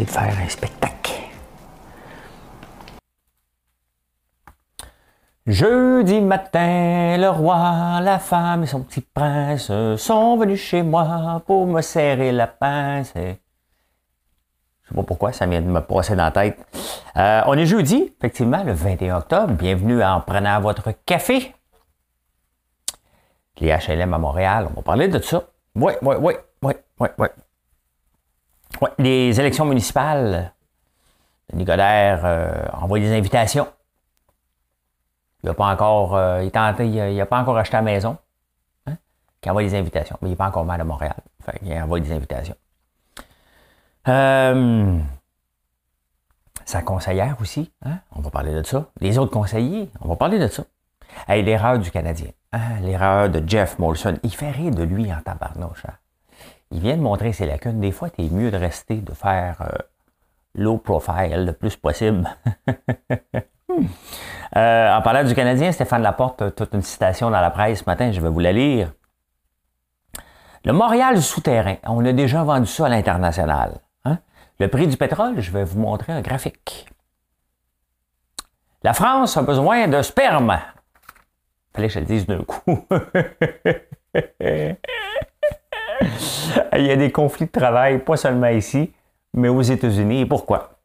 De faire un spectacle. Jeudi matin, le roi, la femme et son petit prince sont venus chez moi pour me serrer la pince. Je sais pas pourquoi, ça vient de me passer dans la tête. Euh, on est jeudi, effectivement, le 21 octobre. Bienvenue en prenant votre café. Les HLM à Montréal, on va parler de ça. Oui, oui, oui, oui, oui, oui. Les élections municipales, Nicodère euh, envoie des invitations. Il n'a pas encore, euh, il, a, pas encore acheté la maison. Hein? Il envoie des invitations. Mais il n'est pas encore mal à Montréal. Il envoie des invitations. Euh, sa conseillère aussi, hein? on va parler de ça. Les autres conseillers, on va parler de ça. L'erreur du Canadien, hein? l'erreur de Jeff Molson, il fait rire de lui en tabarnouche. Hein? Il vient de montrer ses lacunes. Des fois, tu es mieux de rester, de faire euh, low profile le plus possible. Euh, en parlant du Canadien, Stéphane Laporte, toute une citation dans la presse ce matin, je vais vous la lire. Le Montréal souterrain, on a déjà vendu ça à l'international. Hein? Le prix du pétrole, je vais vous montrer un graphique. La France a besoin de sperme. Fallait que je le dise d'un coup. Il y a des conflits de travail, pas seulement ici, mais aux États-Unis. Et pourquoi?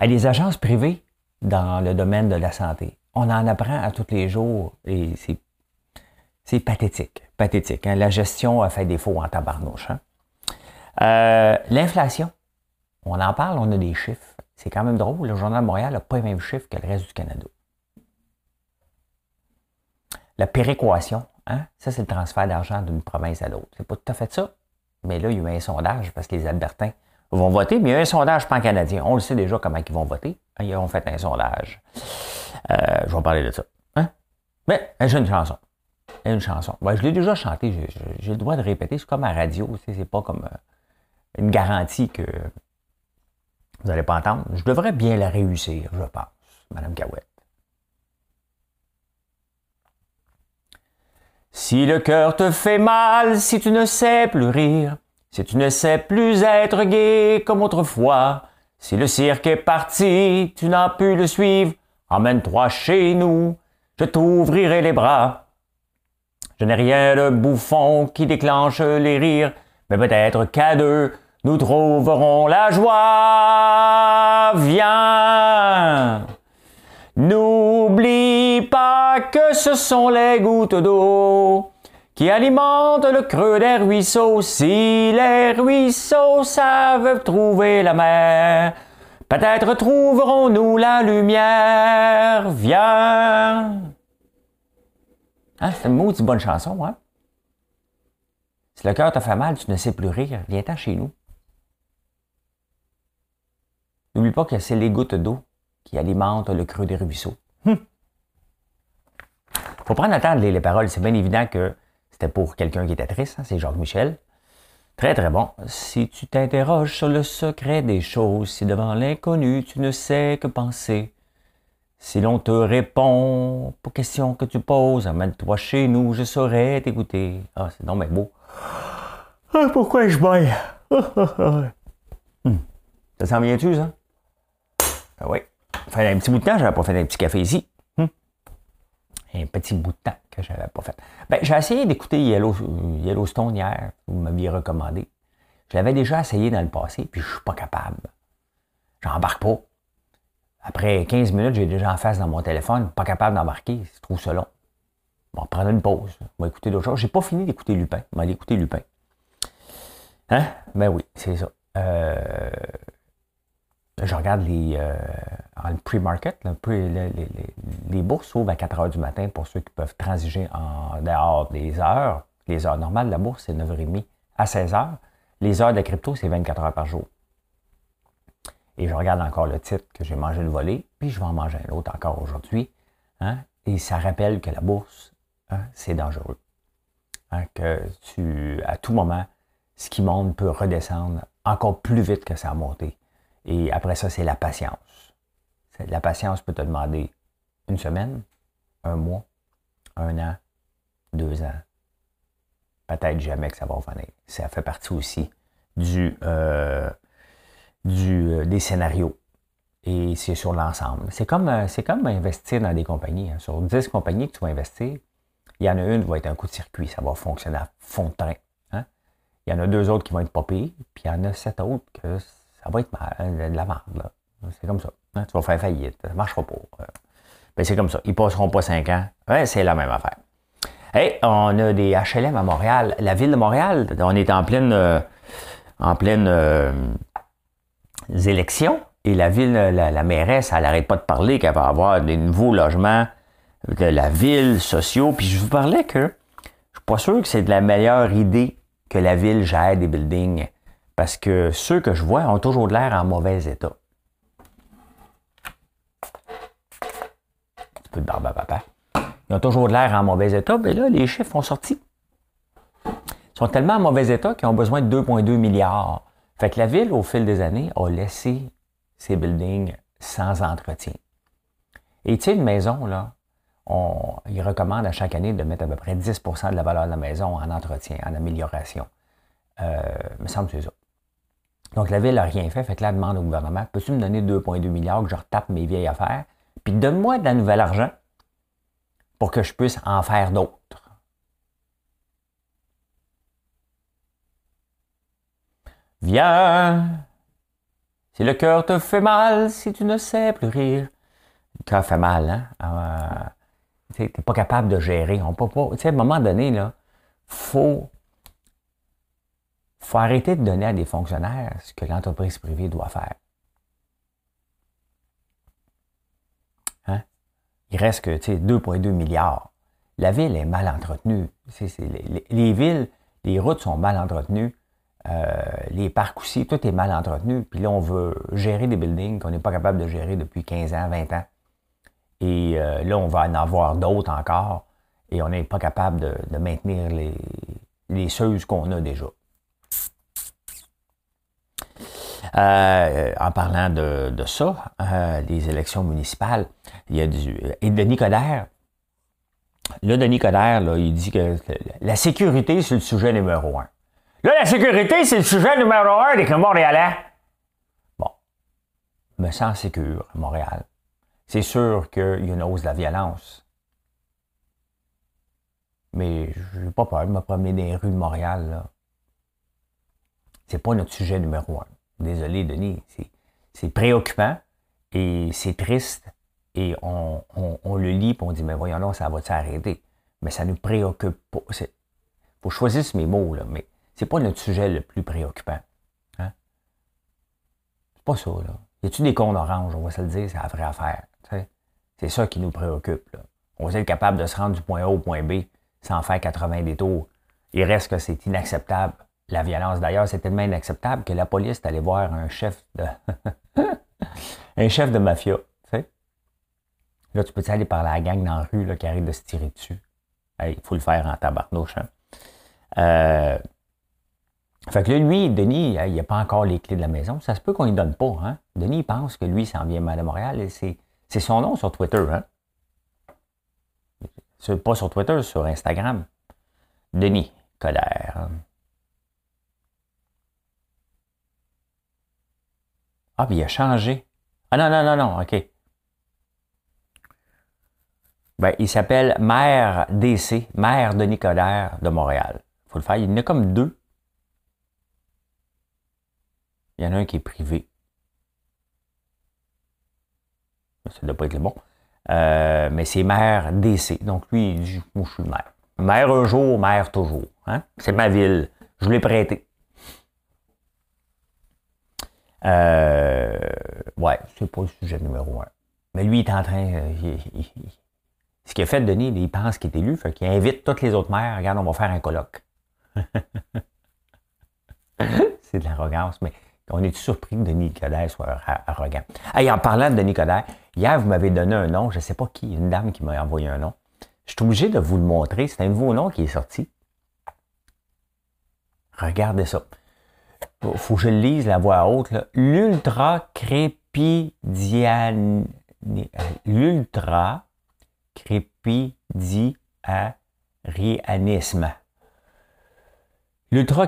Les agences privées dans le domaine de la santé, on en apprend à tous les jours et c'est pathétique. Pathétique. Hein. La gestion a fait défaut en tabarnouche. Hein. Euh, l'inflation, on en parle, on a des chiffres. C'est quand même drôle. Le Journal de Montréal n'a pas les mêmes chiffres que le reste du Canada. La péréquation, Hein? Ça, c'est le transfert d'argent d'une province à l'autre. C'est pas tout à fait ça. Mais là, il y a eu un sondage parce que les Albertains vont voter, mais il y a eu un sondage pan-canadien. On le sait déjà comment ils vont voter. Hein, ils ont fait un sondage. Euh, je vais parler de ça. Hein? Mais j'ai une chanson. Une chanson. je l'ai déjà chanté. J'ai le droit de répéter. C'est comme à radio. C'est pas comme euh, une garantie que vous n'allez pas entendre. Je devrais bien la réussir, je pense, Madame Cahouette. Si le cœur te fait mal, si tu ne sais plus rire, si tu ne sais plus être gai comme autrefois, si le cirque est parti, tu n'as pu le suivre, emmène-toi chez nous, je t'ouvrirai les bras. Je n'ai rien de bouffon qui déclenche les rires, mais peut-être qu'à deux, nous trouverons la joie. Viens! N'oublie pas que ce sont les gouttes d'eau qui alimentent le creux des ruisseaux. Si les ruisseaux savent trouver la mer, peut-être trouverons-nous la lumière. Viens. Hein, c'est une bonne chanson, hein? Si le cœur t'a fait mal, tu ne sais plus rire, viens-t'en chez nous. N'oublie pas que c'est les gouttes d'eau qui alimente le creux des ruisseaux. Hum. Faut prendre le les paroles. C'est bien évident que c'était pour quelqu'un qui était triste. Hein, c'est Jacques Michel. Très, très bon. Si tu t'interroges sur le secret des choses, si devant l'inconnu tu ne sais que penser, si l'on te répond aux questions que tu poses, amène-toi chez nous, je saurais t'écouter. Ah, c'est non mais beau. Ah, pourquoi je baille? Hum. Ça s'en vient-tu, ça? Ah oui. Fait un petit bout de temps n'avais pas fait un petit café ici. Un petit bout de temps que je n'avais pas fait. Ben, j'ai essayé d'écouter Yellow, Yellowstone hier, vous m'aviez recommandé. Je l'avais déjà essayé dans le passé, puis je suis pas capable. J'embarque pas. Après 15 minutes, j'ai déjà en face dans mon téléphone, pas capable d'embarquer, c'est trop selon. Bon, prendre une pause. On va écouter d'autres choses. J'ai pas fini d'écouter Lupin. On va aller écouter Lupin. Hein? Ben oui, c'est ça. Euh, je regarde les euh, pre-market, les, bourses ouvrent à 4 heures du matin pour ceux qui peuvent transiger en dehors des heures. Les heures normales, la bourse, c'est 9h30 à 16 h Les heures de crypto, c'est 24 heures par jour. Et je regarde encore le titre que j'ai mangé le volet, puis je vais en manger un autre encore aujourd'hui. Hein? Et ça rappelle que la bourse, hein, c'est dangereux. Hein? Que tu, à tout moment, ce qui monte peut redescendre encore plus vite que ça a monté. Et après ça, c'est la patience. La patience peut te demander une semaine, un mois, un an, deux ans. Peut-être jamais que ça va revenir. Ça fait partie aussi du, euh, du, euh, des scénarios. Et c'est sur l'ensemble. C'est comme, euh, c'est comme investir dans des compagnies. Hein. Sur 10 compagnies que tu vas investir, il y en a une qui va être un coup de circuit. Ça va fonctionner à fond de train. Hein. Il y en a deux autres qui vont être popés, puis il y en a sept autres que ça va être de la merde. C'est comme ça. Hein. Tu vas faire faillite. Ça ne marchera pas. Ben, c'est comme ça. Ils ne passeront pas cinq ans. c'est la même affaire. Hey, on a des HLM à Montréal. La ville de Montréal, on est en pleine, en pleine élections et la ville, la, mairesse, elle n'arrête pas de parler qu'elle va avoir des nouveaux logements de la ville, sociaux. Puis je vous parlais que je suis pas sûr que c'est de la meilleure idée que la ville gère des buildings parce que ceux que je vois ont toujours de l'air en mauvais état. Un peu de barbe à papa. Ils ont toujours de l'air en mauvais état, mais là, les chiffres ont sorti. Ils sont tellement en mauvais état qu'ils ont besoin de 2,2 milliards fait que la ville, au fil des années, a laissé ces buildings sans entretien. Et tu sais, une maison, là, on, il recommande à chaque année de mettre à peu près 10% de la valeur de la maison en entretien, en amélioration. Euh, me semble que c'est ça. Donc, la ville n'a rien fait. Fait que là, elle demande au gouvernement Peux-tu me donner 2,2 milliards que je retape mes vieilles affaires? Puis donne-moi de la nouvelle argent pour que je puisse en faire d'autres. Viens, si le cœur te fait mal, si tu ne sais plus rire. Le cœur fait mal, hein? Euh, tu n'es pas capable de gérer. On peut pas. Tu sais, à un moment donné, là, faut, faut arrêter de donner à des fonctionnaires ce que l'entreprise privée doit faire. Hein? Il reste que 2,2 milliards. La ville est mal entretenue. les, villes, les routes sont mal entretenues. Euh, les parcs aussi, tout est mal entretenu. Puis là, on veut gérer des buildings qu'on n'est pas capable de gérer depuis 15 ans, 20 ans. Et euh, là, on va en avoir d'autres encore. Et on n'est pas capable de, maintenir les, les qu'on a déjà. Euh, en parlant de, ça, des élections municipales, il y a du. Et Denis Coderre, là, Denis Coderre, là, il dit que la sécurité, c'est le sujet numéro un. Là, la sécurité, c'est le sujet numéro un des Montréalais. Bon. Me sens sécure à Montréal. C'est sûr qu'il y a une hausse de la violence. Mais je n'ai pas peur de me promener dans les rues de Montréal. Ce n'est pas notre sujet numéro un. Désolé, Denis. C'est préoccupant et c'est triste. Et on, le lit et on dit, mais voyons là, ça va s'arrêter. Mais ça ne nous préoccupe pas. Il faut choisir mes mots, là, mais c'est pas notre sujet le plus préoccupant. Hein? C'est pas ça, là. Y a-tu des cons orange? On va se le dire, c'est la vraie affaire. C'est ça qui nous préoccupe. On va être capable de se rendre du point A au point B sans faire 80 détours. Il reste que c'est inacceptable. La violence, d'ailleurs, c'est tellement inacceptable que la police est allée voir un chef de. un chef de mafia. Là, tu peux aller parler à la gang dans la rue là, qui arrive de se tirer dessus? Il faut le faire en tabarnouche. Hein? Euh, fait que là, lui, Denis, il n'a pas encore les clés de la maison. Ça se peut qu'on ne donne pas. Hein? Denis pense que lui, s'en vient mal à Montréal et c'est, son nom sur Twitter. Hein? pas sur Twitter, sur Instagram. Denis Coderre. Ah, puis il a changé. Ah non, non, non, non, OK. Ben, il s'appelle Maire DC, Maire Denis Coderre de Montréal. Il faut le faire. Il y en a comme deux. Il y en a un qui est privé. Ça ne doit pas être le bon. Euh, mais c'est maire DC. Donc lui, il dit Moi, je suis maire. Maire un jour, maire toujours. Hein? C'est ma ville. Je l'ai prêté. Euh, ouais, c'est pas le sujet numéro un. Mais lui, il est en train. Euh, ce qu'il a fait, Denis, il pense qu'il est élu, fait qu'il invite toutes les autres maires. Regarde, on va faire un colloque. c'est de l'arrogance, mais on est surpris que Denis Coderre soit arrogant. Et en parlant de Denis Coderre, hier, vous m'avez donné un nom, je ne sais pas qui, une dame qui m'a envoyé un nom. Je suis obligé de vous le montrer. C'est un nouveau nom qui est sorti. Regardez ça. Il faut que je lise la voix haute. L'ultra crépidian... L'ultra crépidianisme. L'ultra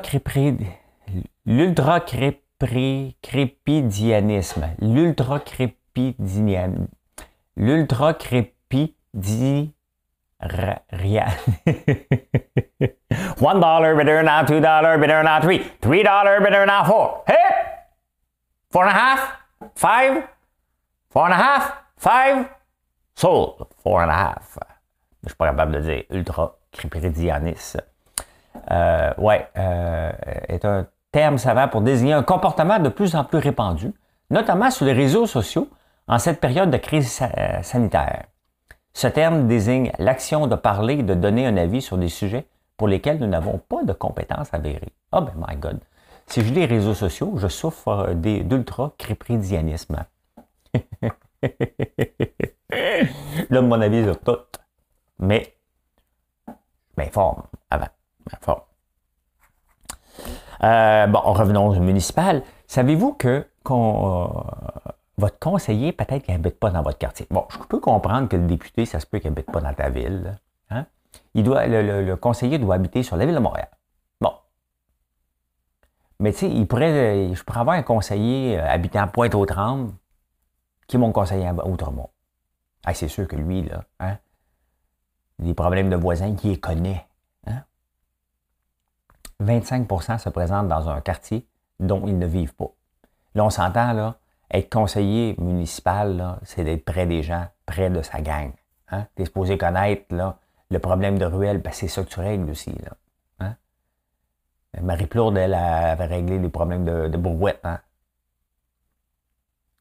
L'ultra crépidianisme. L'ultra crépidianisme. L'ultra crépidi rien. One dollar better than two dollar better than three. Three dollar better than four. Hey! Four and a half? Five? Four and a half? Five? Sold. Four and a half. Je suis pas capable de dire ultra crépéridianis. Euh, ouais, euh, est un terme savant pour désigner un comportement de plus en plus répandu, notamment sur les réseaux sociaux en cette période de crise euh, sanitaire. Ce terme désigne l'action de parler et de donner un avis sur des sujets pour lesquels nous n'avons pas de compétences avérées. Oh ben my God. Si je lis les réseaux sociaux, je souffre d'ultra-crépridianisme. Là, mon avis sur tout. Mais, mais fort avant. Fort. Euh, bon, revenons au municipal. Savez-vous que euh, votre conseiller, peut-être qu'il n'habite pas dans votre quartier. Bon, je peux comprendre que le député, ça se peut qu'il n'habite pas dans ta ville. Hein? Il doit, le, conseiller doit habiter sur la ville de Montréal. Bon. Mais tu sais, il pourrait, je pourrais avoir un conseiller euh, habitant Pointe-aux-Trembles qui est mon conseiller à Outremont. Ah, c'est sûr que lui, là, hein, des problèmes de voisins, qui les connaît. Hein? 25% se présentent dans un quartier dont ils ne vivent pas. Là, on s'entend, là, être conseiller municipal, c'est d'être près des gens, près de sa gang. Hein? Tu es supposé connaître là, le problème de ruelle, ben, c'est ça que tu règles aussi. Là. Hein? Marie Plourde, elle, avait réglé les problèmes de, de. Hein?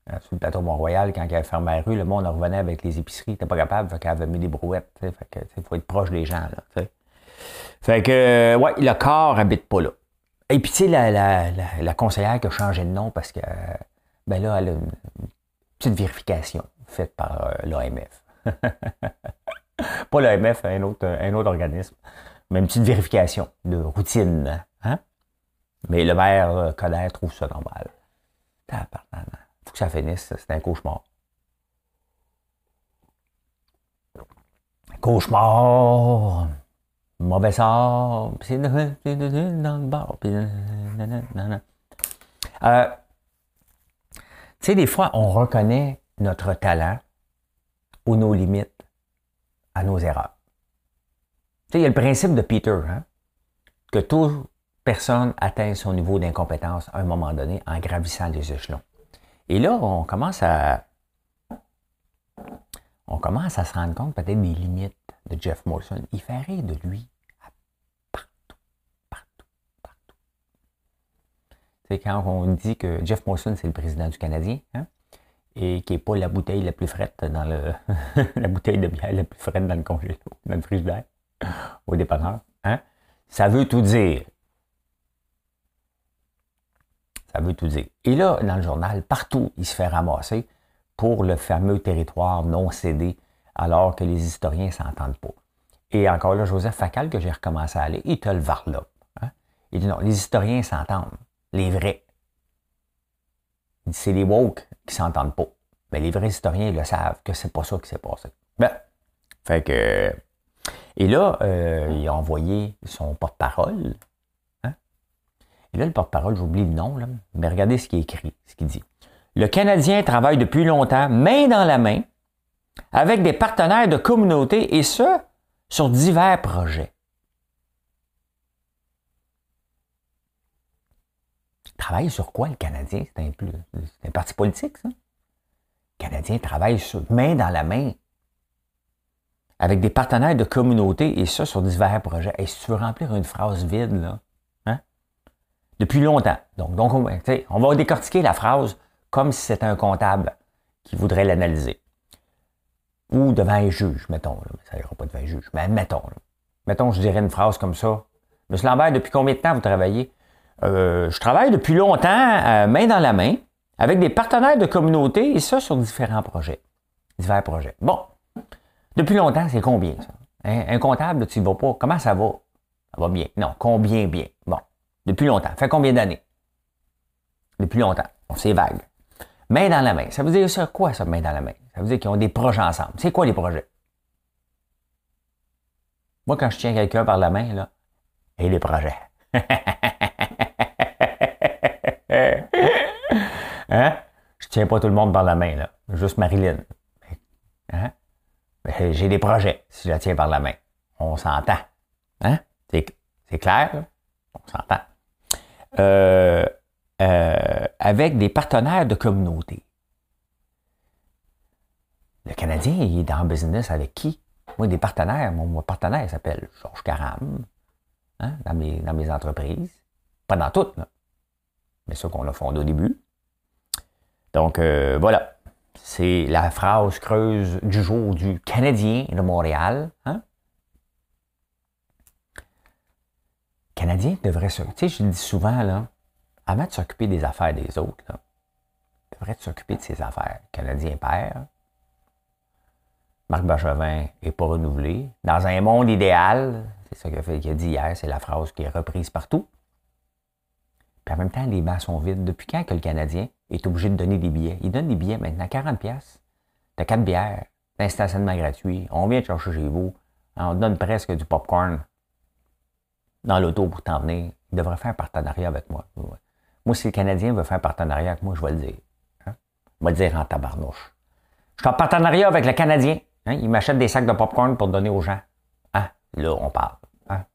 Euh, sur le plateau Mont-Royal, quand elle fermé la rue, le monde revenait avec les épiceries. n'était pas capable, fait qu'elle avait mis des brouettes. Il faut être proche des gens. Là, fait que, ouais, le corps habite pas là. Et puis, tu sais, la, la, la, conseillère qui a changé de nom parce que ben là, elle a une petite vérification faite par euh, l'AMF. Pas l'AMF, un autre, un autre organisme, mais une petite vérification de routine. Hein? Mais le maire euh, trouve ça normal. Il faut que ça finisse, c'est un cauchemar. Cauchemar! Mauvais sort, c'est dans le bar. Euh, tu sais, des fois, on reconnaît notre talent ou nos limites à nos erreurs. Tu sais, il y a le principe de Peter, hein, que toute personne atteint son niveau d'incompétence à un moment donné en gravissant les échelons. Et là, on commence à, on commence à se rendre compte peut-être des limites de Jeff Morrison. Il fait rire de lui C'est quand on dit que Jeff Molson, c'est le président du Canadien, hein, et qui n'est pas la bouteille la plus frette dans le. la bouteille de bière la plus frette dans le congélo, dans le frigidaire, au dépanneur. Hein, ça veut tout dire. Ça veut tout dire. Et là, dans le journal, partout, il se fait ramasser pour le fameux territoire non cédé, alors que les historiens ne s'entendent pas. Et encore là, Joseph Facal, que j'ai recommencé à aller, il te le varlope. Hein. Il dit non, les historiens s'entendent les vrais. C'est les woke qui s'entendent pas. Mais les vrais historiens le savent que c'est pas ça qui s'est passé. Ben, fait que. Et là, euh, il a envoyé son porte-parole. Hein? Et là, le porte-parole, j'oublie le nom, là, mais regardez ce qui est écrit, ce qu'il dit. Le Canadien travaille depuis longtemps, main dans la main, avec des partenaires de communauté, et ce, sur divers projets. Travaille sur quoi le Canadien? C'est un, parti politique, ça? Le Canadien travaille sur, main dans la main avec des partenaires de communauté et ça sur divers projets. Et si tu veux remplir une phrase vide, là, hein? depuis longtemps. Donc, on, va décortiquer la phrase comme si c'était un comptable qui voudrait l'analyser. Ou devant un juge, mettons. Là. Ça ira pas devant un juge, mais mettons. Mettons, je dirais une phrase comme ça. Monsieur Lambert, depuis combien de temps vous travaillez? Euh, je travaille depuis longtemps, euh, main dans la main, avec des partenaires de communauté, et ça sur différents projets. Divers projets. Bon. Depuis longtemps, c'est combien, ça? Un, comptable, tu ne vas pas. Comment ça va? Ça va bien. Non, combien bien? Bon. Depuis longtemps. Fait combien d'années? Depuis longtemps. Bon, c'est vague. Main dans la main. Ça veut dire ça quoi, ça, main dans la main? Ça veut dire qu'ils ont des projets ensemble. C'est quoi les projets? Moi, quand je tiens quelqu'un par la main, là, et les projets. hein? Je tiens pas tout le monde par la main, là. Juste Marilyn. Hein? J'ai des projets si je la tiens par la main. On s'entend. Hein? C'est clair? On s'entend. Euh, euh, avec des partenaires de communauté. Le Canadien, il est dans le business avec qui? Moi, des partenaires. Mon, partenaire s'appelle Georges Caram, hein, dans, mes, dans mes entreprises. Pas dans toutes, là. mais ceux qu'on a fondé au début. Donc, euh, voilà. C'est la phrase creuse du jour du Canadien de Montréal. Hein? Canadien devrait se. Tu sais, je le dis souvent, là, avant de s'occuper des affaires des autres, là, devrait s'occuper de ses affaires. Canadien père. Marc Bergevin n'est pas renouvelé. Dans un monde idéal, c'est ça qu'il a dit hier, c'est la phrase qui est reprise partout. En même temps, les bancs sont vides. Depuis quand que le Canadien est obligé de donner des billets? Il donne des billets maintenant, 40 pièces. T'as 4 bières, t'as un stationnement gratuit, on vient te chercher chez vous, on te donne presque du popcorn dans l'auto pour t'en venir. Il devrait faire un partenariat avec moi. Moi, si le Canadien veut faire un partenariat avec moi, je vais le dire. Hein? Je vais le dire en tabarnouche. Je suis en partenariat avec le Canadien. Hein? Il m'achète des sacs de popcorn pour donner aux gens. Hein? Là, on parle. Hein?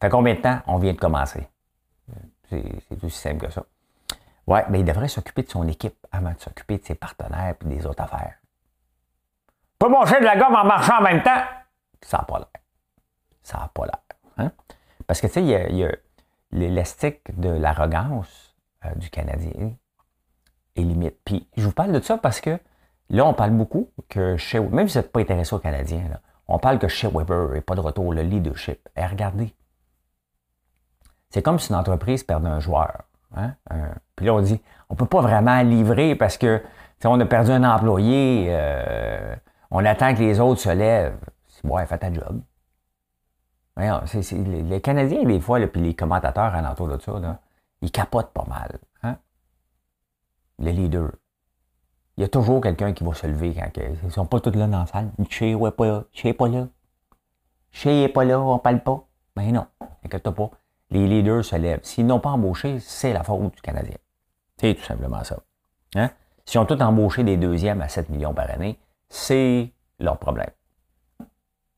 Fait combien de temps? On vient de commencer? C'est aussi simple que ça. Ouais, mais il devrait s'occuper de son équipe avant de s'occuper de ses partenaires et des autres affaires. Pas manger de la gomme en marchant en même temps. Ça n'a pas l'air. Ça n'a pas l'air. Hein? Parce que, tu sais, il y a, l'élastique de l'arrogance euh, du Canadien est limite. Puis, je vous parle de ça parce que là, on parle beaucoup que chez même si vous n'êtes pas intéressé aux Canadiens, on parle que chez Weber n'est pas de retour, le leadership. Et regardez, c'est comme si une entreprise perdait un joueur. Hein? puis là, on dit, on ne peut pas vraiment livrer parce que on a perdu un employé, euh, on attend que les autres se lèvent. Bon, fais ta job. les, Canadiens, des fois, puis les commentateurs alentour de ça, ils capotent pas mal. Hein? Les leaders. Il y a toujours quelqu'un qui va se lever quand ils ne sont pas tous là dans la salle. Chez n'est pas là? Chez pas là? Chez pas là, on parle pas. Mais ben non, inquiète pas les leaders se lèvent. S'ils n'ont pas embauché, c'est la faute du Canadien. C'est tout simplement ça. Hein? S'ils ont tous embauché des deuxièmes à 7 millions par année, c'est leur problème.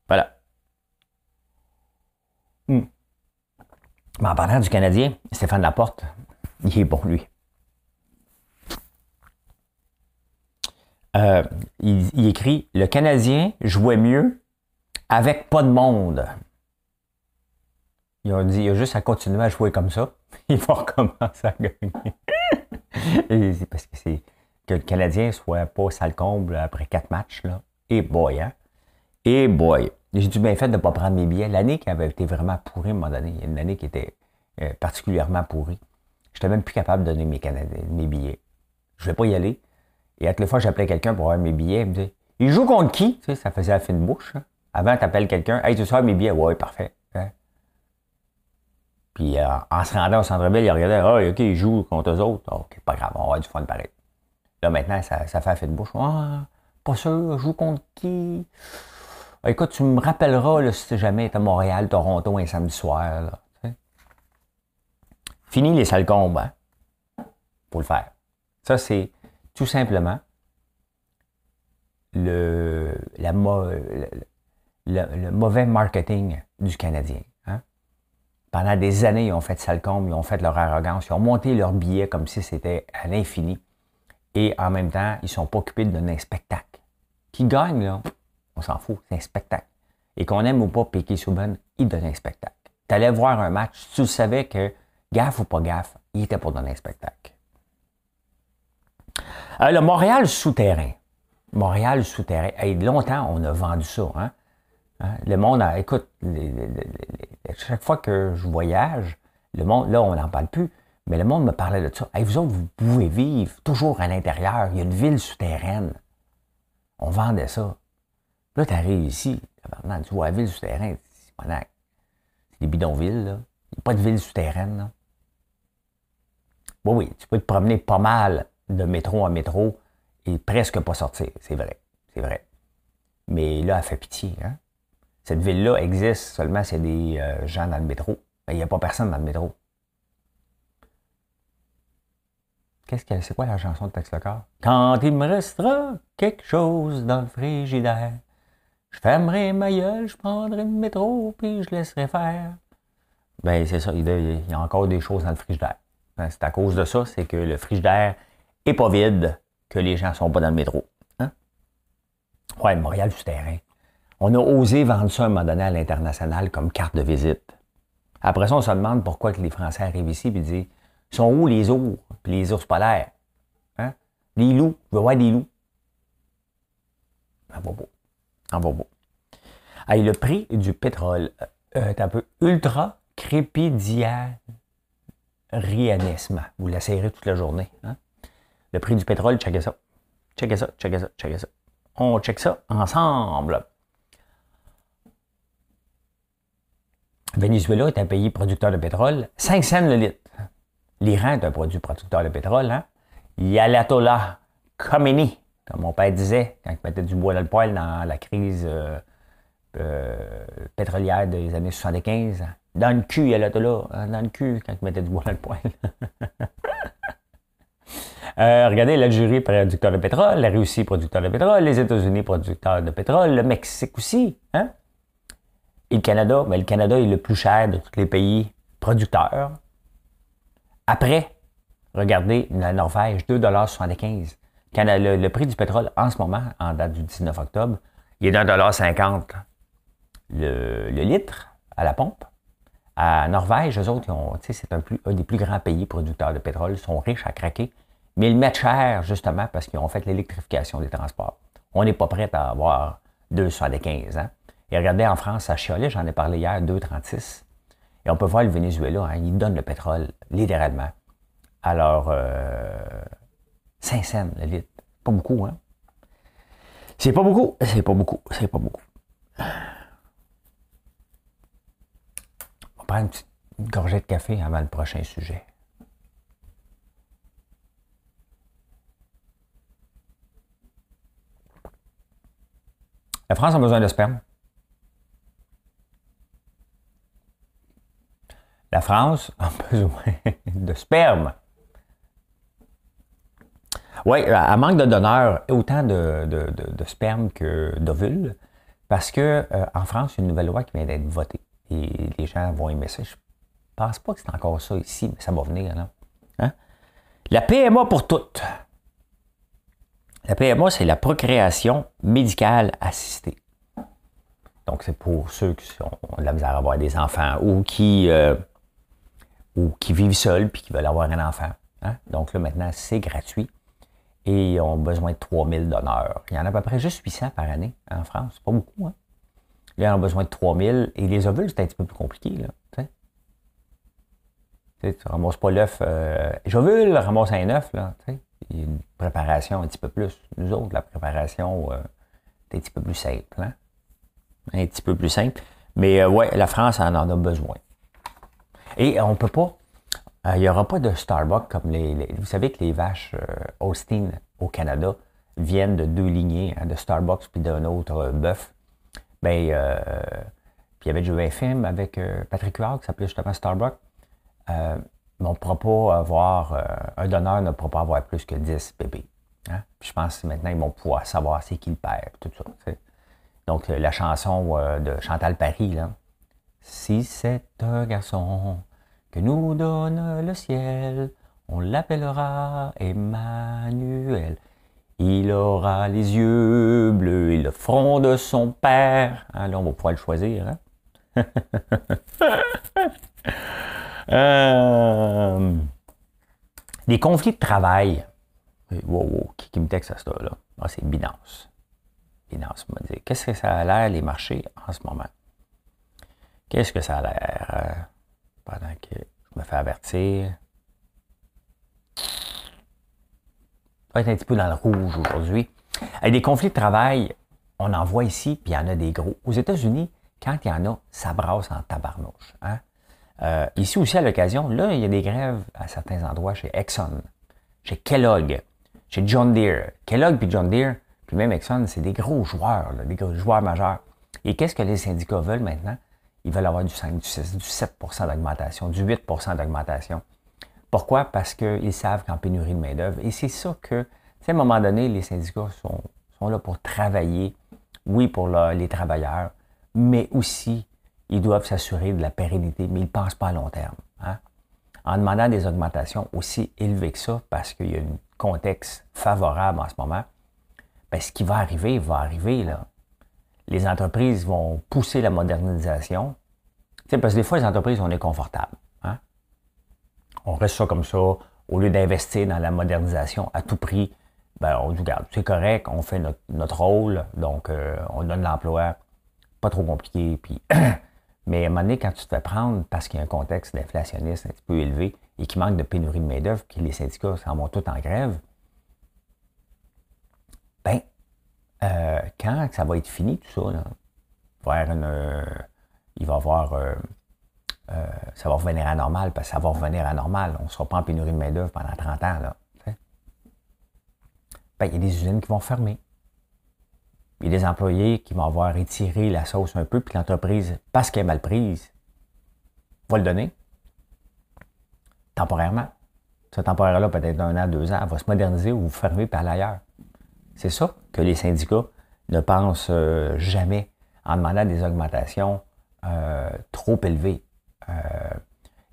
Voilà. Hmm. Mais en parlant du Canadien, Stéphane Laporte, il est bon, lui. Euh, il écrit Le Canadien jouait mieux avec pas de monde. Ils ont dit, il a juste à continuer à jouer comme ça. Il va recommencer à gagner. c'est parce que c'est que le Canadien soit pas sale comble après quatre matchs, là. Et boy, hein? Et boy. J'ai du bien fait de ne pas prendre mes billets. L'année qui avait été vraiment pourrie à un moment donné, il y a une année qui était euh, particulièrement pourrie. Je n'étais même plus capable de donner mes, billets. Je ne vais pas y aller. Et à toutes les fois, j'appelais quelqu'un pour avoir mes billets. Il me disait, il joue contre qui? Tu sais, ça faisait la fine bouche. Hein. Avant, tu appelles quelqu'un. Hey, tu sais mes billets? Ouais, parfait. Puis euh, en se rendant au centre-ville, il regardait, ah, OK, il joue contre eux autres. OK, pas grave, on va avoir du fun pareil. Là, maintenant, ça, fait fait de bouche. Ah, pas sûr, joue contre qui? Ah, écoute, tu me rappelleras là, si jamais été à Montréal, Toronto un samedi soir. Fini les sales combes, hein? Pour le faire. Ça, c'est tout simplement le mauvais marketing du Canadien. Pendant des années, ils ont fait salcombe, ils ont fait leur arrogance, ils ont monté leurs billets comme si c'était à l'infini. Et en même temps, ils ne sont pas occupés de donner un spectacle. Qui gagne, là, on s'en fout, c'est un spectacle. Et qu'on aime ou pas Piqué Souban, il donne un spectacle. Tu allais voir un match, tu savais que, gaffe ou pas gaffe, il était pour donner un spectacle. Euh, le Montréal souterrain. Montréal souterrain. longtemps, on a vendu ça. Hein? Hein? Le monde, écoute, chaque fois que je voyage, Le monde, là, on n'en parle plus, mais le monde me parlait de ça. Hey, vous autres, vous pouvez vivre toujours à l'intérieur. Il y a une ville souterraine. On vendait ça. Là, tu arrives ici, tu vois la ville souterraine, c'est des bidonvilles, là. Il n'y a pas de ville souterraine, là. Oui, oui, tu peux te promener pas mal de métro en métro et presque pas sortir. C'est vrai. C'est vrai. Mais là, elle fait pitié. Hein? Cette ville-là existe seulement s'il y a des euh, gens dans le métro. Il n'y a pas personne dans le métro. Qu'est-ce que c'est quoi la chanson de Tex? Quand il me restera quelque chose dans le frigidaire, je fermerai ma gueule, je prendrai le métro, puis je laisserai faire. Ben, c'est ça, il y a encore des choses dans le frigidaire. Ben, c'est à cause de ça, c'est que le frigidaire est pas vide, que les gens sont pas dans le métro. Hein? Ouais, Montréal souterrain. On a osé vendre ça à un moment donné à l'international comme carte de visite. Après ça, on se demande pourquoi que les Français arrivent ici et disent sont où les ours puis les ours polaires? Hein? Les loups, je veux voir des loups. En va beau. En va beau. le prix du pétrole euh, est un peu ultra crépidianisme. Vous l'essayerez toute la journée. Hein? Le prix du pétrole, checkez ça. Checkez ça, checkez ça, checkez ça. On check ça ensemble. Venezuela est un pays producteur de pétrole, 5 cents le litre. L'Iran est un produit producteur de pétrole. Hein? Yalatola Khomeini, comme mon père disait quand il mettait du bois dans le poêle dans la crise euh, euh, pétrolière des années 75. Dans le cul, Yalatola, hein, dans le cul quand il mettait du bois dans le poêle. Euh, regardez, l'Algérie, producteur de pétrole, la Russie, producteur de pétrole, les États-Unis, producteur de pétrole, le Mexique aussi. Hein? Et le Canada, ben, le Canada est le plus cher de tous les pays producteurs. Après, regardez la Norvège, 2,75 le, le prix du pétrole en ce moment, en date du 19 octobre, il est d'1,50 le, le litre à la pompe. À Norvège, eux autres, c'est un, un, des plus grands pays producteurs de pétrole, ils sont riches à craquer, mais ils mettent cher justement parce qu'ils ont fait l'électrification des transports. On n'est pas prêt à avoir 2,75 hein? Et regardez en France, à Chialet, j'en ai parlé hier, 2,36. Et on peut voir le Venezuela, hein, il donne le pétrole, littéralement. Alors, euh, 5 cents le litre. Pas beaucoup, hein? C'est pas beaucoup, c'est pas beaucoup, c'est pas beaucoup. On va prendre une petite gorgée de café avant le prochain sujet. La France a besoin de sperme. La France a besoin de sperme. Oui, elle manque de donneurs, autant de, sperme que d'ovules, parce que euh, en France, il y a une nouvelle loi qui vient d'être votée et les gens vont aimer ça. Je pense pas que c'est encore ça ici, mais ça va venir. Là. Hein? La PMA pour toutes. La PMA, c'est la procréation médicale assistée. Donc, c'est pour ceux qui ont de la misère à avoir des enfants ou qui, euh, ou qui vivent seuls puis qui veulent avoir un enfant. Hein? Donc là, maintenant, c'est gratuit. Et ils ont besoin de 3000 donneurs. Il y en a à peu près juste 800 par année en France. Pas beaucoup, hein? Ils ont besoin de 3000. Et les ovules, c'est un petit peu plus compliqué, là. Tu ne ramasses pas l'œuf. Euh, J'ovule, ramasse un œuf, là. Il y a une préparation un petit peu plus. Nous autres, la préparation euh, est un petit peu plus simple. Hein? Un petit peu plus simple. Mais euh, ouais, la France en, en a besoin. Et on peut pas. Euh, il n'y aura pas de Starbucks comme les, Vous savez que les vaches Austin au Canada viennent de deux lignées, hein, de Starbucks puis d'un autre bœuf. Ben, puis il y avait joué un film avec Patrick Huard qui s'appelait justement Starbucks on ne pourra pas avoir, euh, un donneur ne pourra pas avoir plus que 10 bébés. Hein. je pense que maintenant, ils vont pouvoir savoir c'est qui le père, tout ça. Donc, euh, la chanson euh, de Chantal Paris, là. Si c'est un garçon que nous donne le ciel, on l'appellera Emmanuel. Il aura les yeux bleus et le front de son père. Hein, là, on va pouvoir le choisir. Hein? Euh, des conflits de travail. Wow, wow, qui, me texte à ça, là? Ah, c'est Binance. Binance m'a dit, qu'est-ce que ça a l'air, les marchés, en ce moment? Qu'est-ce que ça a l'air? Pendant que je me fait avertir. va être un petit peu dans le rouge aujourd'hui. Des conflits de travail, on en voit ici, puis il y en a des gros. Aux États-Unis, quand il y en a, ça brasse en tabarnouche. Hein? Euh, ici aussi, à l'occasion, là, il y a des grèves à certains endroits chez Exxon, chez Kellogg, chez John Deere. Kellogg puis John Deere, puis même Exxon, c'est des gros joueurs, des gros joueurs majeurs. Et qu'est-ce que les syndicats veulent maintenant? Ils veulent avoir du 5, du 6, du 7% d'augmentation, du 8% d'augmentation. Pourquoi? Parce qu'ils savent qu'en pénurie de main-d'œuvre. Et c'est ça que, à un moment donné, les syndicats sont, là pour travailler, oui, pour les travailleurs, mais aussi, ils doivent s'assurer de la pérennité, mais ils ne pensent pas à long terme. Hein? En demandant des augmentations aussi élevées que ça, parce qu'il y a un contexte favorable en ce moment, bien, ce qui va arriver, va arriver. Là. Les entreprises vont pousser la modernisation. Tu parce que des fois, les entreprises, on est confortable. Hein? On reste ça comme ça, au lieu d'investir dans la modernisation à tout prix, ben, on dit, regarde, c'est correct, on fait notre, rôle, donc euh, on donne l'emploi, pas trop compliqué. Puis Mais à un moment donné, quand tu te fais prendre parce qu'il y a un contexte inflationniste un petit peu élevé et qu'il manque de pénurie de main-d'œuvre, que les syndicats s'en vont tous en grève, ben, euh, quand ça va être fini, tout ça, euh, il va avoir. Euh, ça va revenir à normal, parce que ça va revenir à normal. On ne sera pas en pénurie de main-d'œuvre pendant 30 ans. Ben, il y a des usines qui vont fermer. Il y a des employés qui vont avoir étiré la sauce un peu, puis l'entreprise, parce qu'elle est mal prise, va le donner. Temporairement. Ce temporaire-là, peut-être un an, deux ans, va se moderniser ou fermer par ailleurs. C'est ça que les syndicats ne pensent euh, jamais en demandant des augmentations euh, trop élevées. Euh,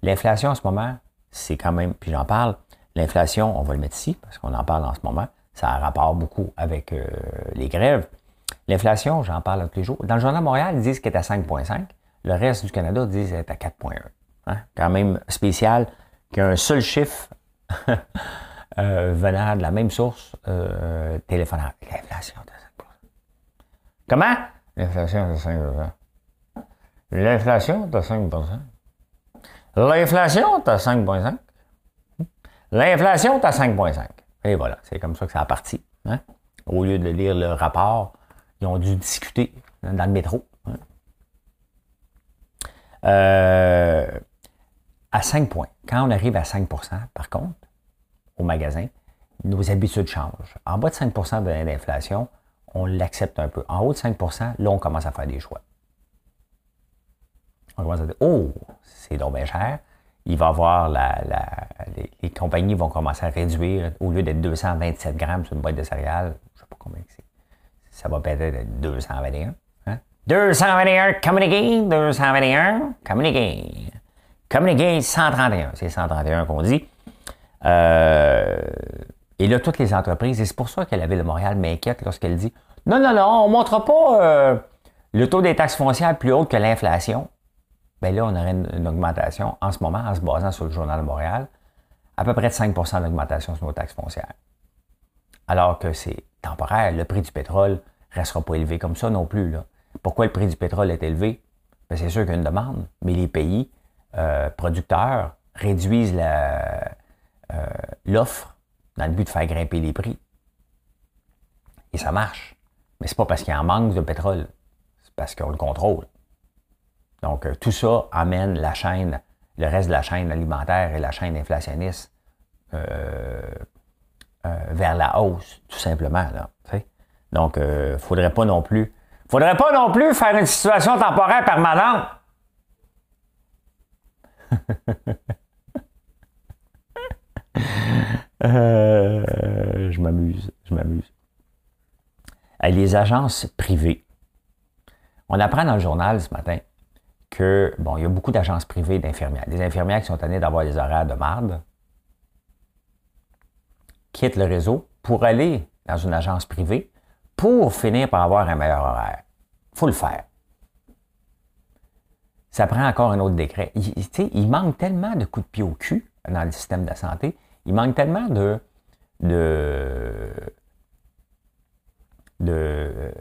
l'inflation en ce moment, c'est quand même, puis j'en parle, l'inflation, on va le mettre ici parce qu'on en parle en ce moment, ça a rapport beaucoup avec les grèves. L'inflation, j'en parle tous les jours. Dans le journal Montréal, ils disent qu'elle est à 5,5. Le reste du Canada disent qu'elle est à 4,1. Hein? Quand même spécial qu'un seul chiffre euh, venant de la même source euh, téléphonale. L'inflation de 5 Comment? L'inflation de 5 L'inflation de 5% L'inflation de 5,5 L'inflation est à 5,5. Et voilà, c'est comme ça que ça a parti. Hein? Au lieu de lire le rapport, ils ont dû discuter dans le métro. Hein. Euh, à 5 points. Quand on arrive à 5% par contre, au magasin, nos habitudes changent. En bas de 5% d'inflation, on l'accepte un peu. En haut de 5% là, on commence à faire des choix. On commence à dire Oh, c'est donc bien cher. Il va avoir la, les, compagnies vont commencer à réduire, au lieu d'être 227 grammes sur une boîte de céréales, je ne sais pas combien c'est ça va peut-être être 221. Hein? 221, communiqué, 221, communiqué. Communiqué 131, c'est 131 qu'on dit. Euh, et là, toutes les entreprises, et c'est pour ça que la Ville de Montréal m'inquiète lorsqu'elle dit Non, non, non, on ne montre pas euh, le taux des taxes foncières plus haut que l'inflation. Bien là, on aurait une, augmentation en ce moment, en se basant sur le Journal de Montréal, à peu près de 5 d'augmentation sur nos taxes foncières. Alors que c'est temporaire. Le prix du pétrole ne restera pas élevé comme ça non plus. Pourquoi le prix du pétrole est élevé? Ben, c'est sûr qu'il y a une demande, mais les pays euh, producteurs réduisent euh, l'offre dans le but de faire grimper les prix. Et ça marche. Mais c'est pas parce qu'il y a un manque de pétrole, c'est parce qu'on le contrôle. Donc, euh, tout ça amène la chaîne, le reste de la chaîne alimentaire et la chaîne inflationniste euh, vers la hausse, tout simplement. Donc, il euh, ne faudrait pas non plus. faudrait pas non plus faire une situation temporaire permanente. Euh, je m'amuse, je m'amuse. Les agences privées. On apprend dans le journal ce matin que, bon, il y a beaucoup d'agences privées d'infirmières. Des infirmières qui sont tannées d'avoir des horaires de marde, quitte le réseau pour aller dans une agence privée pour finir par avoir un meilleur horaire. Faut le faire. Ça prend encore un autre décret. Il, il manque tellement de coups de pied au cul dans le système de la santé. Il manque tellement de, de,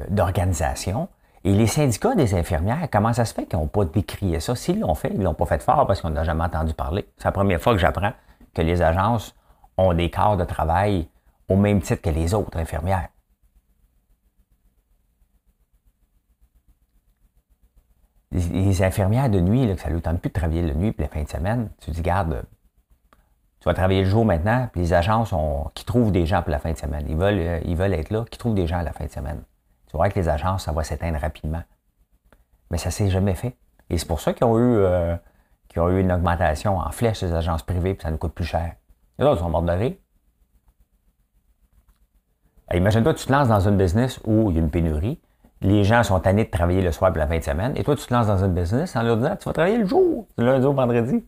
d'organisation. Et les syndicats des infirmières, comment ça se fait qu'ils n'ont pas décrié ça? S'ils l'ont fait, ils ne l'ont pas fait fort parce qu'on n'a jamais entendu parler. C'est la première fois que j'apprends que les agences ont des quarts de travail au même titre que les autres infirmières. Les, infirmières de nuit, là, que ça ne leur tente plus de travailler la nuit puis la fin de semaine, tu dis, garde, tu vas travailler le jour maintenant, puis les agences qui trouvent des gens pour la fin de semaine. Ils veulent, euh, ils veulent être là, qui trouvent des gens à la fin de semaine. Tu vois que les agences, ça va s'éteindre rapidement. Mais ça s'est jamais fait. Et c'est pour ça qu'ils ont eu, euh, ont eu une augmentation en flèche des agences privées, puis ça nous coûte plus cher. Les autres sont morts de rire. Imagine-toi, tu te lances dans une business où il y a une pénurie. Les gens sont tannés de travailler le soir pour la fin de semaine. Et toi, tu te lances dans une business en leur disant Tu vas travailler le jour, lundi au vendredi.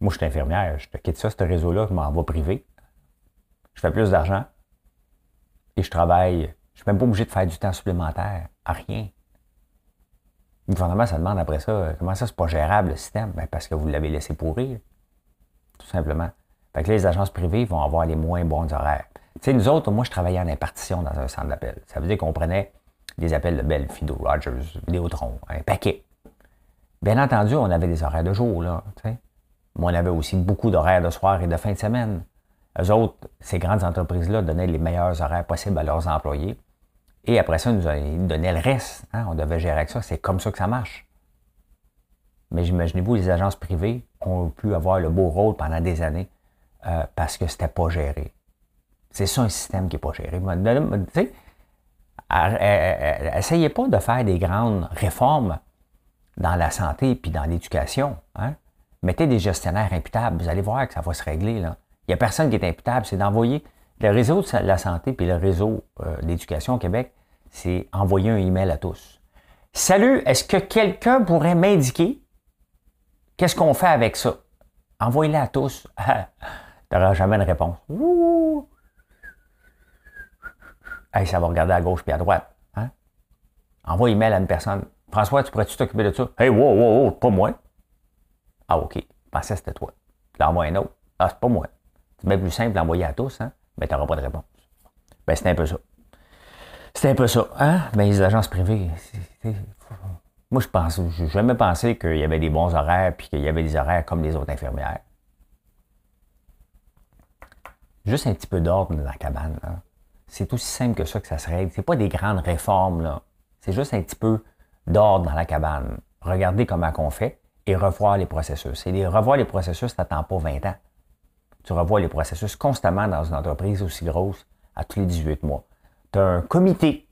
Moi, je suis infirmière. Je te quitte ça, ce réseau-là, je m'en vais privé. Je fais plus d'argent. Et je travaille. Je ne suis même pas obligé de faire du temps supplémentaire. À rien. Le gouvernement, ça demande après ça comment ça, c'est pas gérable le système? Ben, parce que vous l'avez laissé pourrir. Tout simplement. Fait que les agences privées vont avoir les moins bons horaires. Tu sais, nous autres, moi, je travaillais en impartition dans un centre d'appel. Ça veut dire qu'on prenait des appels de Bell, Fido, Rogers, Vidéotron, un paquet. Bien entendu, on avait des horaires de jour, là, Mais on avait aussi beaucoup d'horaires de soir et de fin de semaine. Eux autres, ces grandes entreprises-là donnaient les meilleurs horaires possibles à leurs employés. Et après ça, ils nous donnaient le reste. Hein. On devait gérer avec ça. C'est comme ça que ça marche. Mais imaginez-vous, les agences privées ont pu avoir le beau rôle pendant des années euh, parce que c'était pas géré. C'est ça un système qui n'est pas géré. Essayez pas de faire des grandes réformes dans la santé puis dans l'éducation. Hein. Mettez des gestionnaires imputables. Vous allez voir que ça va se régler. Là. Il n'y a personne qui est imputable. C'est d'envoyer le réseau de la santé puis le réseau euh, d'éducation au Québec, c'est envoyer un email à tous. Salut, est-ce que quelqu'un pourrait m'indiquer qu'est-ce qu'on fait avec ça? Envoyez-le à tous. tu n'auras jamais de réponse. Hey, ça va regarder à gauche puis à droite. Hein? Envoie email à une personne. François, tu pourrais-tu t'occuper de ça? Hey, wow, wow, wow, pas moi. Ah, OK. Je pensais que c'était toi. Tu l'envoies un autre. Ah, c'est pas moi. C'est bien plus simple d'envoyer à tous, hein? Mais tu n'auras pas de réponse. Ben, c'est un peu ça. C'est un peu ça. Hein? Ben, les agences privées, moi, je pense, j'ai jamais pensé qu'il y avait des bons horaires puis qu'il y avait des horaires comme les autres infirmières. Juste un petit peu d'ordre dans la cabane. C'est aussi simple que ça que ça se règle. C'est pas des grandes réformes. là. C'est juste un petit peu d'ordre dans la cabane. Regardez comment on fait et revoir les processus. Et revoir les processus, ça pas 20 ans. Tu revois les processus constamment dans une entreprise aussi grosse à tous les 18 mois. Tu as un comité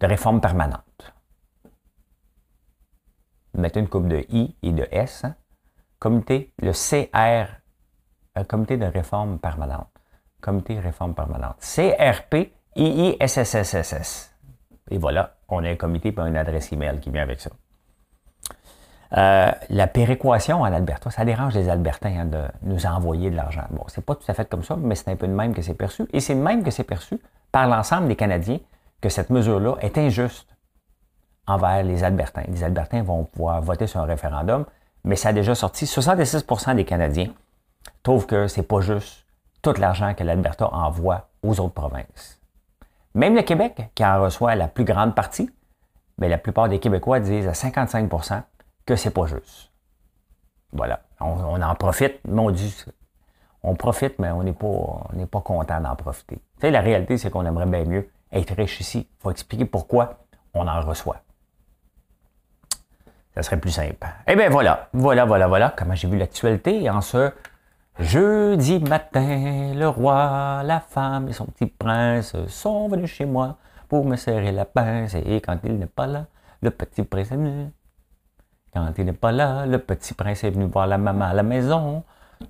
de réforme permanente. Mettez une coupe de I et de S. Hein. Comité, le CR un comité de réforme permanente. Comité réforme permanente. CRP IISSSS. Et voilà, on a un comité et une adresse email qui vient avec ça. Euh, la péréquation en Alberta, ça dérange les Albertains hein, de nous envoyer de l'argent. Bon, c'est pas tout à fait comme ça, mais c'est un peu de même que c'est perçu. Et c'est de même que c'est perçu par l'ensemble des Canadiens que cette mesure-là est injuste envers les Albertains. Les Albertains vont pouvoir voter sur un référendum, mais ça a déjà sorti 66% des Canadiens trouve que c'est pas juste tout l'argent que l'Alberta envoie aux autres provinces. Même le Québec, qui en reçoit la plus grande partie, mais la plupart des Québécois disent à 55 que c'est pas juste. Voilà. On, en profite, mais on dit, on profite, mais on n'est pas, pas content d'en profiter. Tu la réalité, c'est qu'on aimerait bien mieux être riche ici. Il faut expliquer pourquoi on en reçoit. Ça serait plus simple. Eh bien voilà, voilà, voilà, voilà comment j'ai vu l'actualité en ce Jeudi matin, le roi, la femme et son petit prince sont venus chez moi pour me serrer la pince. Et quand il n'est pas là, le petit prince est venu. Quand il n'est pas là, le petit prince est venu voir la maman à la maison.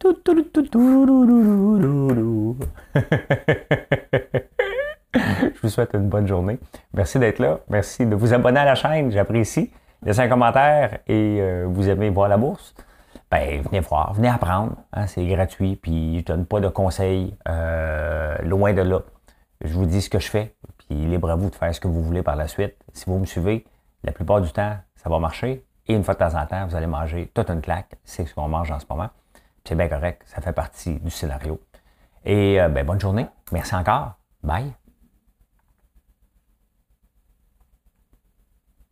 Je vous souhaite une bonne journée. Merci d'être là. Merci de vous abonner à la chaîne. J'apprécie. Laissez un commentaire et euh, vous aimez voir la bourse? Ben, venez voir, venez apprendre. Hein, c'est gratuit, puis je donne pas de conseils euh, loin de là. Je vous dis ce que je fais, puis libre à vous de faire ce que vous voulez par la suite. Si vous me suivez, la plupart du temps, ça va marcher. Et une fois de temps en temps, vous allez manger toute une claque. C'est ce qu'on mange en ce moment. C'est bien correct, ça fait partie du scénario. Et euh, ben, bonne journée. Merci encore. Bye.